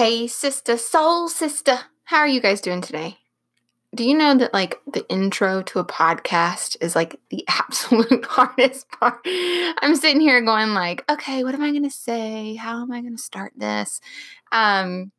Hey, sister, soul sister, how are you guys doing today? Do you know that, like, the intro to a podcast is like the absolute hardest part? I'm sitting here going, like, okay, what am I going to say? How am I going to start this? Um,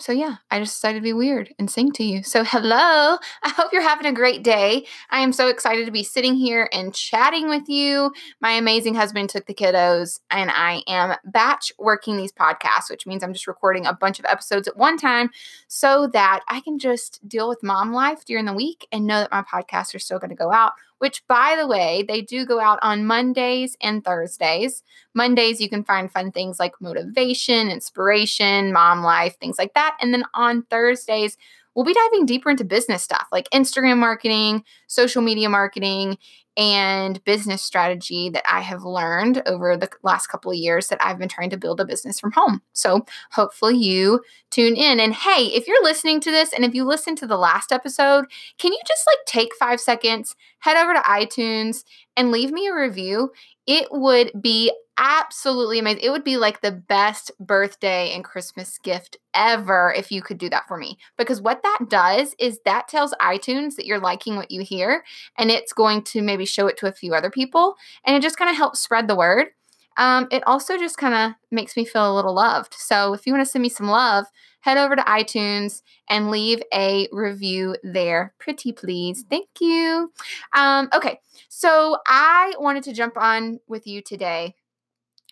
so yeah, I just decided to be weird and sing to you. So hello, I hope you're having a great day. I am so excited to be sitting here and chatting with you. My amazing husband took the kiddos and I am batch working these podcasts, which means I'm just recording a bunch of episodes at one time so that I can just deal with mom life during the week and know that my podcasts are still going to go out which, by the way, they do go out on Mondays and Thursdays. Mondays, you can find fun things like motivation, inspiration, mom life, things like that. And then on Thursdays, we'll be diving deeper into business stuff like Instagram marketing, social media marketing, and business strategy that I have learned over the last couple of years that I've been trying to build a business from home. So hopefully you tune in. And hey, if you're listening to this and if you listened to the last episode, can you just like take five seconds, head over to iTunes and leave me a review? It would be absolutely amazing. It would be like the best birthday and Christmas gift ever if you could do that for me. Because what that does is that tells iTunes that you're liking what you hear and it's going to maybe show it to a few other people and it just kind of helps spread the word. Um, it also just kind of makes me feel a little loved. So if you want to send me some love, head over to iTunes and leave a review there. Pretty please. Thank you. Um, okay, so I wanted to jump on with you today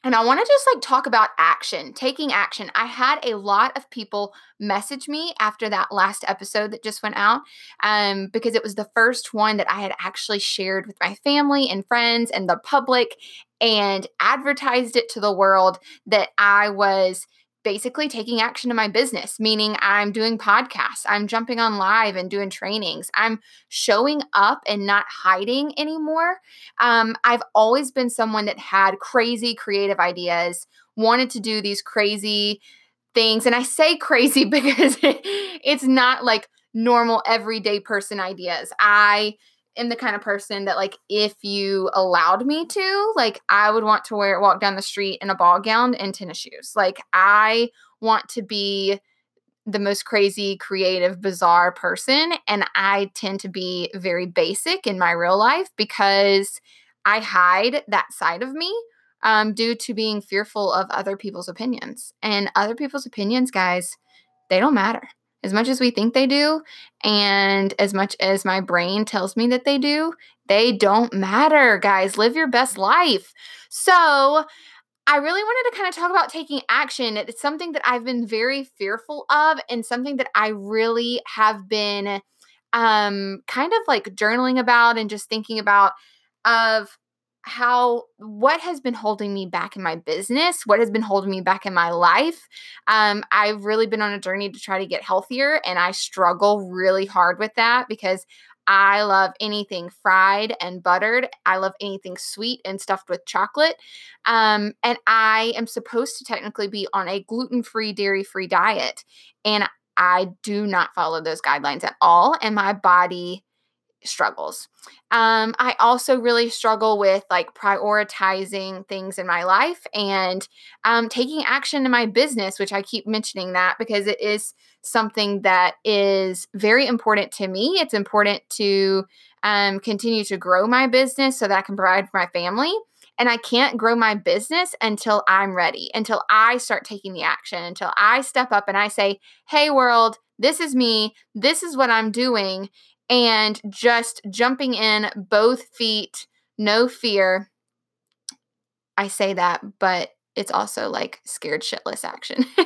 and I want to just like talk about action, taking action. I had a lot of people message me after that last episode that just went out um, because it was the first one that I had actually shared with my family and friends and the public and advertised it to the world that I was basically taking action in my business, meaning I'm doing podcasts, I'm jumping on live and doing trainings, I'm showing up and not hiding anymore. Um, I've always been someone that had crazy creative ideas, wanted to do these crazy things. And I say crazy because it's not like normal everyday person ideas. I am the kind of person that like if you allowed me to, like I would want to wear walk down the street in a ball gown and tennis shoes. Like I want to be the most crazy, creative, bizarre person and I tend to be very basic in my real life because I hide that side of me um, due to being fearful of other people's opinions. And other people's opinions, guys, they don't matter as much as we think they do, and as much as my brain tells me that they do, they don't matter, guys. Live your best life. So, I really wanted to kind of talk about taking action. It's something that I've been very fearful of, and something that I really have been um, kind of like journaling about and just thinking about of how what has been holding me back in my business what has been holding me back in my life um, i've really been on a journey to try to get healthier and i struggle really hard with that because i love anything fried and buttered. I love anything sweet and stuffed with chocolate um, and i am supposed to technically be on a gluten-free dairy-free diet and i do not follow those guidelines at all and my body struggles. Um, I also really struggle with like prioritizing things in my life and um, taking action in my business, which I keep mentioning that because it is something that is very important to me. It's important to um, continue to grow my business so that I can provide for my family. And I can't grow my business until I'm ready, until I start taking the action, until I step up and I say, hey, world, this is me. This is what I'm doing and just jumping in both feet, no fear. I say that, but it's also like scared shitless action.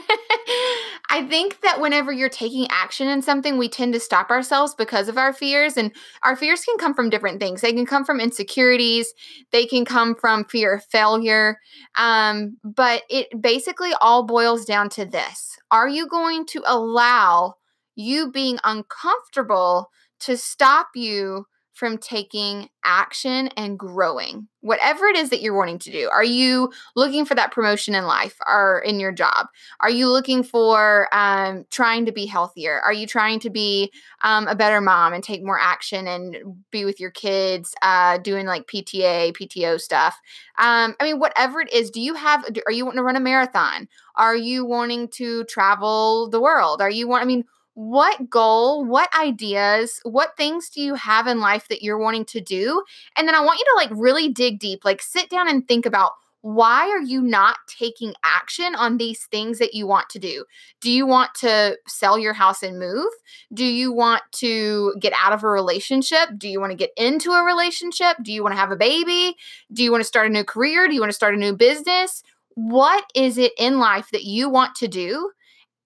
I think that whenever you're taking action in something, we tend to stop ourselves because of our fears. And our fears can come from different things. They can come from insecurities, they can come from fear of failure. Um, but it basically all boils down to this Are you going to allow you being uncomfortable to stop you from taking action and growing whatever it is that you're wanting to do. Are you looking for that promotion in life or in your job? Are you looking for um, trying to be healthier? Are you trying to be um, a better mom and take more action and be with your kids uh, doing like pta pto stuff? Um, i mean whatever it is do you have are you wanting to run a marathon? Are you wanting to travel the world? Are you want i mean what goal, what ideas, what things do you have in life that you're wanting to do? And then I want you to like really dig deep, like sit down and think about why are you not taking action on these things that you want to do? Do you want to sell your house and move? Do you want to get out of a relationship? Do you want to get into a relationship? Do you want to have a baby? Do you want to start a new career? Do you want to start a new business? What is it in life that you want to do?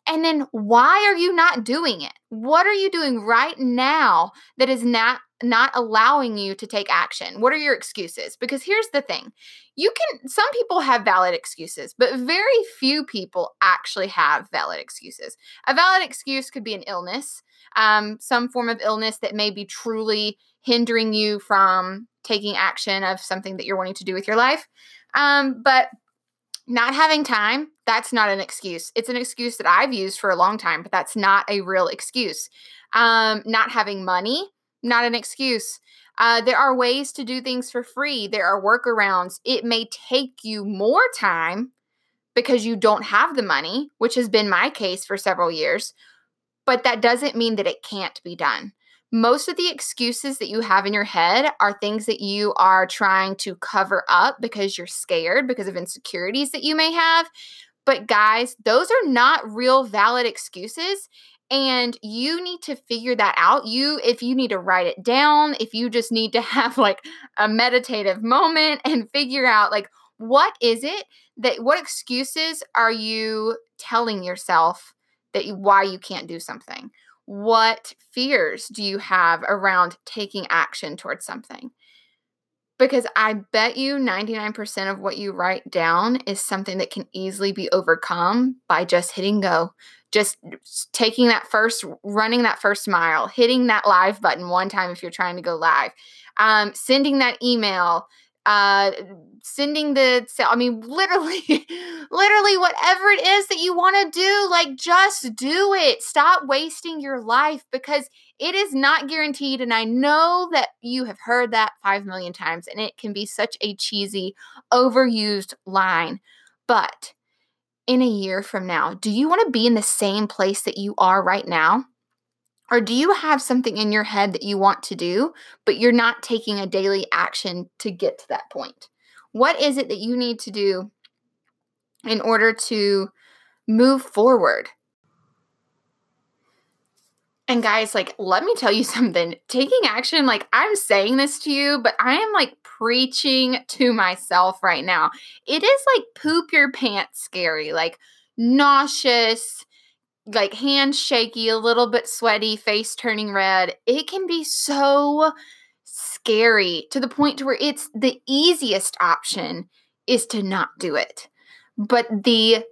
And then why are you not doing it? What are you doing right now that is not not allowing you to take action? What are your excuses? Because here's the thing. You can some people have valid excuses, but very few people actually have valid excuses. A valid excuse could be an illness, um, some form of illness that may be truly hindering you from taking action of something that you're wanting to do with your life. Um, but not having time, that's not an excuse. It's an excuse that I've used for a long time, but that's not a real excuse. Um, not having money, not an excuse. Uh, there are ways to do things for free, there are workarounds. It may take you more time because you don't have the money, which has been my case for several years, but that doesn't mean that it can't be done most of the excuses that you have in your head are things that you are trying to cover up because you're scared because of insecurities that you may have. But guys, those are not real valid excuses and you need to figure that out you if you need to write it down if you just need to have like a meditative moment and figure out like what is it that what excuses are you telling yourself that you, why you can't do something what fears do you have around taking action towards something? Because I bet you 99% of what you write down is something that can easily be overcome by just hitting go, just taking that first, running that first mile, hitting that live button one time if you're trying to go live, um, sending that email, uh sending the i mean literally literally whatever it is that you want to do like just do it. Stop wasting your life because it is not guaranteed and i know that you have heard that 5 million times and it can be such a cheesy overused line but in a year from now do you want to be in the same place that you are right now or do you have something in your head that you want to do, but you're not taking a daily action to get to that point? What is it that you need to do in order to move forward? And guys, like, let me tell you something. Taking action, like, I'm saying this to you, but I am like preaching to myself right now. It is like poop your pants scary, like nauseous, like hands shaky, a little bit sweaty, face turning red. It can be so scary to the point where it's the easiest option is to not do it. But the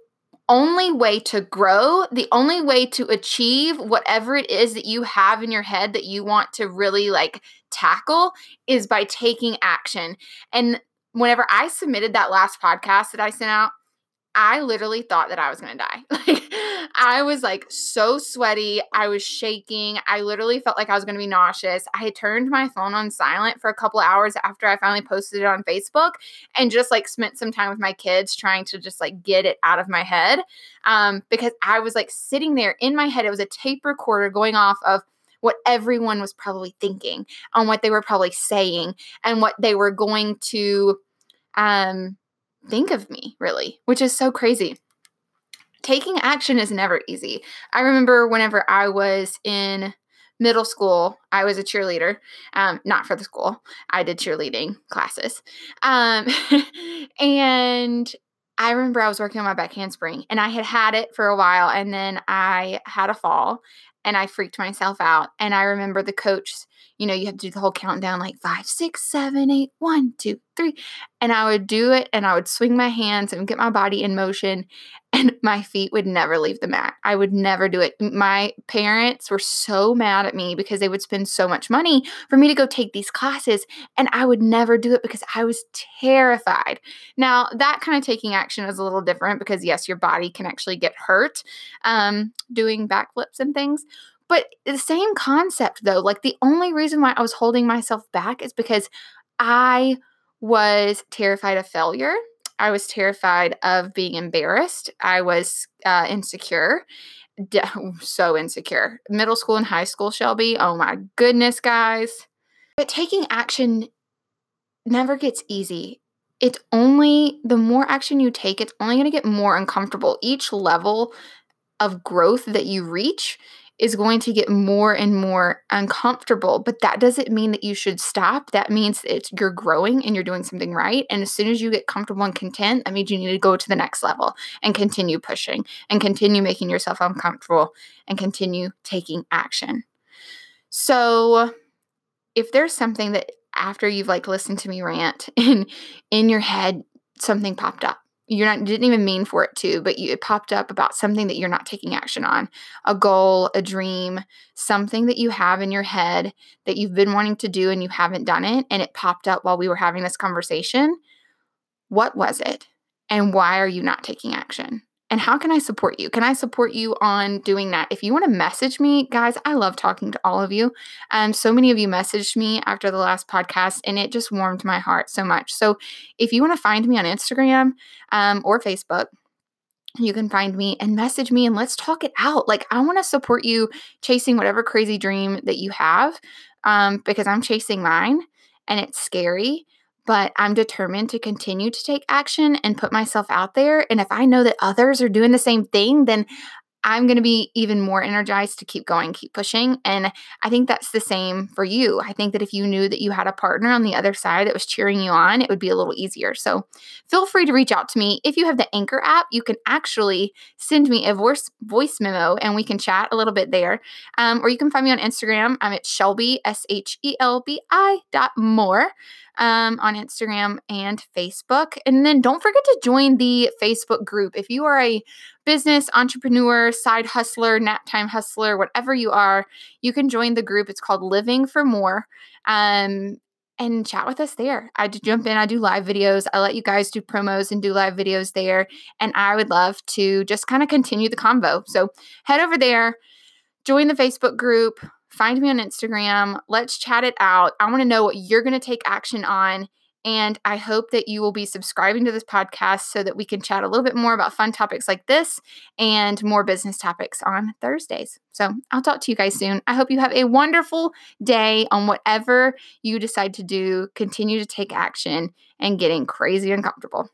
only way to grow, the only way to achieve whatever it is that you have in your head that you want to really like tackle is by taking action. And whenever I submitted that last podcast that I sent out, I literally thought that I was going to die. Like I was like so sweaty, I was shaking. I literally felt like I was going to be nauseous. I turned my phone on silent for a couple hours after I finally posted it on Facebook and just like spent some time with my kids trying to just like get it out of my head. Um because I was like sitting there in my head. It was a tape recorder going off of what everyone was probably thinking on what they were probably saying and what they were going to um think of me, really, which is so crazy. Taking action is never easy. I remember whenever I was in middle school, I was a cheerleader, um, not for the school. I did cheerleading classes. Um, and I remember I was working on my back handspring and I had had it for a while and then I had a fall and I freaked myself out. And I remember the coach, you know, you have to do the whole countdown like five, six, seven, eight, one, two, three. And I would do it and I would swing my hands and get my body in motion and my feet would never leave the mat. I would never do it. My parents were so mad at me because they would spend so much money for me to go take these classes and I would never do it because I was terrified. Now, that kind of taking action is a little different because yes, your body can actually get hurt um, doing backflips and things. But the same concept though, like the only reason why I was holding myself back is because I was terrified of failure I was terrified of being embarrassed. I was uh, insecure, so insecure. Middle school and high school, Shelbi. Oh my goodness, guys. But taking action never gets easy. It's only the more action you take, it's only going to get more uncomfortable. Each level of growth that you reach is going to get more and more uncomfortable. But that doesn't mean that you should stop. That means it's you're growing and you're doing something right. And as soon as you get comfortable and content, that means you need to go to the next level and continue pushing and continue making yourself uncomfortable and continue taking action. So if there's something that after you've like listened to me rant and in your head something popped up you're not didn't even mean for it to but you, it popped up about something that you're not taking action on. A goal a dream something that you have in your head that you've been wanting to do and you haven't done it and it popped up while we were having this conversation. What was it? And why are you not taking action and how can I support you? Can I support you on doing that? If you want to message me, guys, I love talking to all of you. Um, so many of you messaged me after the last podcast, and it just warmed my heart so much. So if you want to find me on Instagram um, or Facebook, you can find me and message me and let's talk it out. Like, I want to support you chasing whatever crazy dream that you have um, because I'm chasing mine and it's scary but I'm determined to continue to take action and put myself out there. And if I know that others are doing the same thing, then I'm going to be even Moore energized to keep going, keep pushing. And I think that's the same for you. I think that if you knew that you had a partner on the other side that was cheering you on, it would be a little easier. So feel free to reach out to me. If you have the Anchor app, you can actually send me a voice voice memo and we can chat a little bit there. Um, or you can find me on Instagram. I'm at Shelbi S H E L B I dot more um, on Instagram and Facebook. And then don't forget to join the Facebook group. If you are a business entrepreneur, side hustler, nap time hustler, whatever you are, you can join the group. It's called Living for More. Um, and chat with us there. I jump in, I do live videos. I let you guys do promos and do live videos there. And I would love to just kind of continue the convo. So head over there, join the Facebook group, Find me on Instagram. Let's chat it out. I want to know what you're going to take action on. And I hope that you will be subscribing to this podcast so that we can chat a little bit more about fun topics like this and more business topics on Thursdays. So I'll talk to you guys soon. I hope you have a wonderful day on whatever you decide to do. Continue to take action and getting crazy uncomfortable.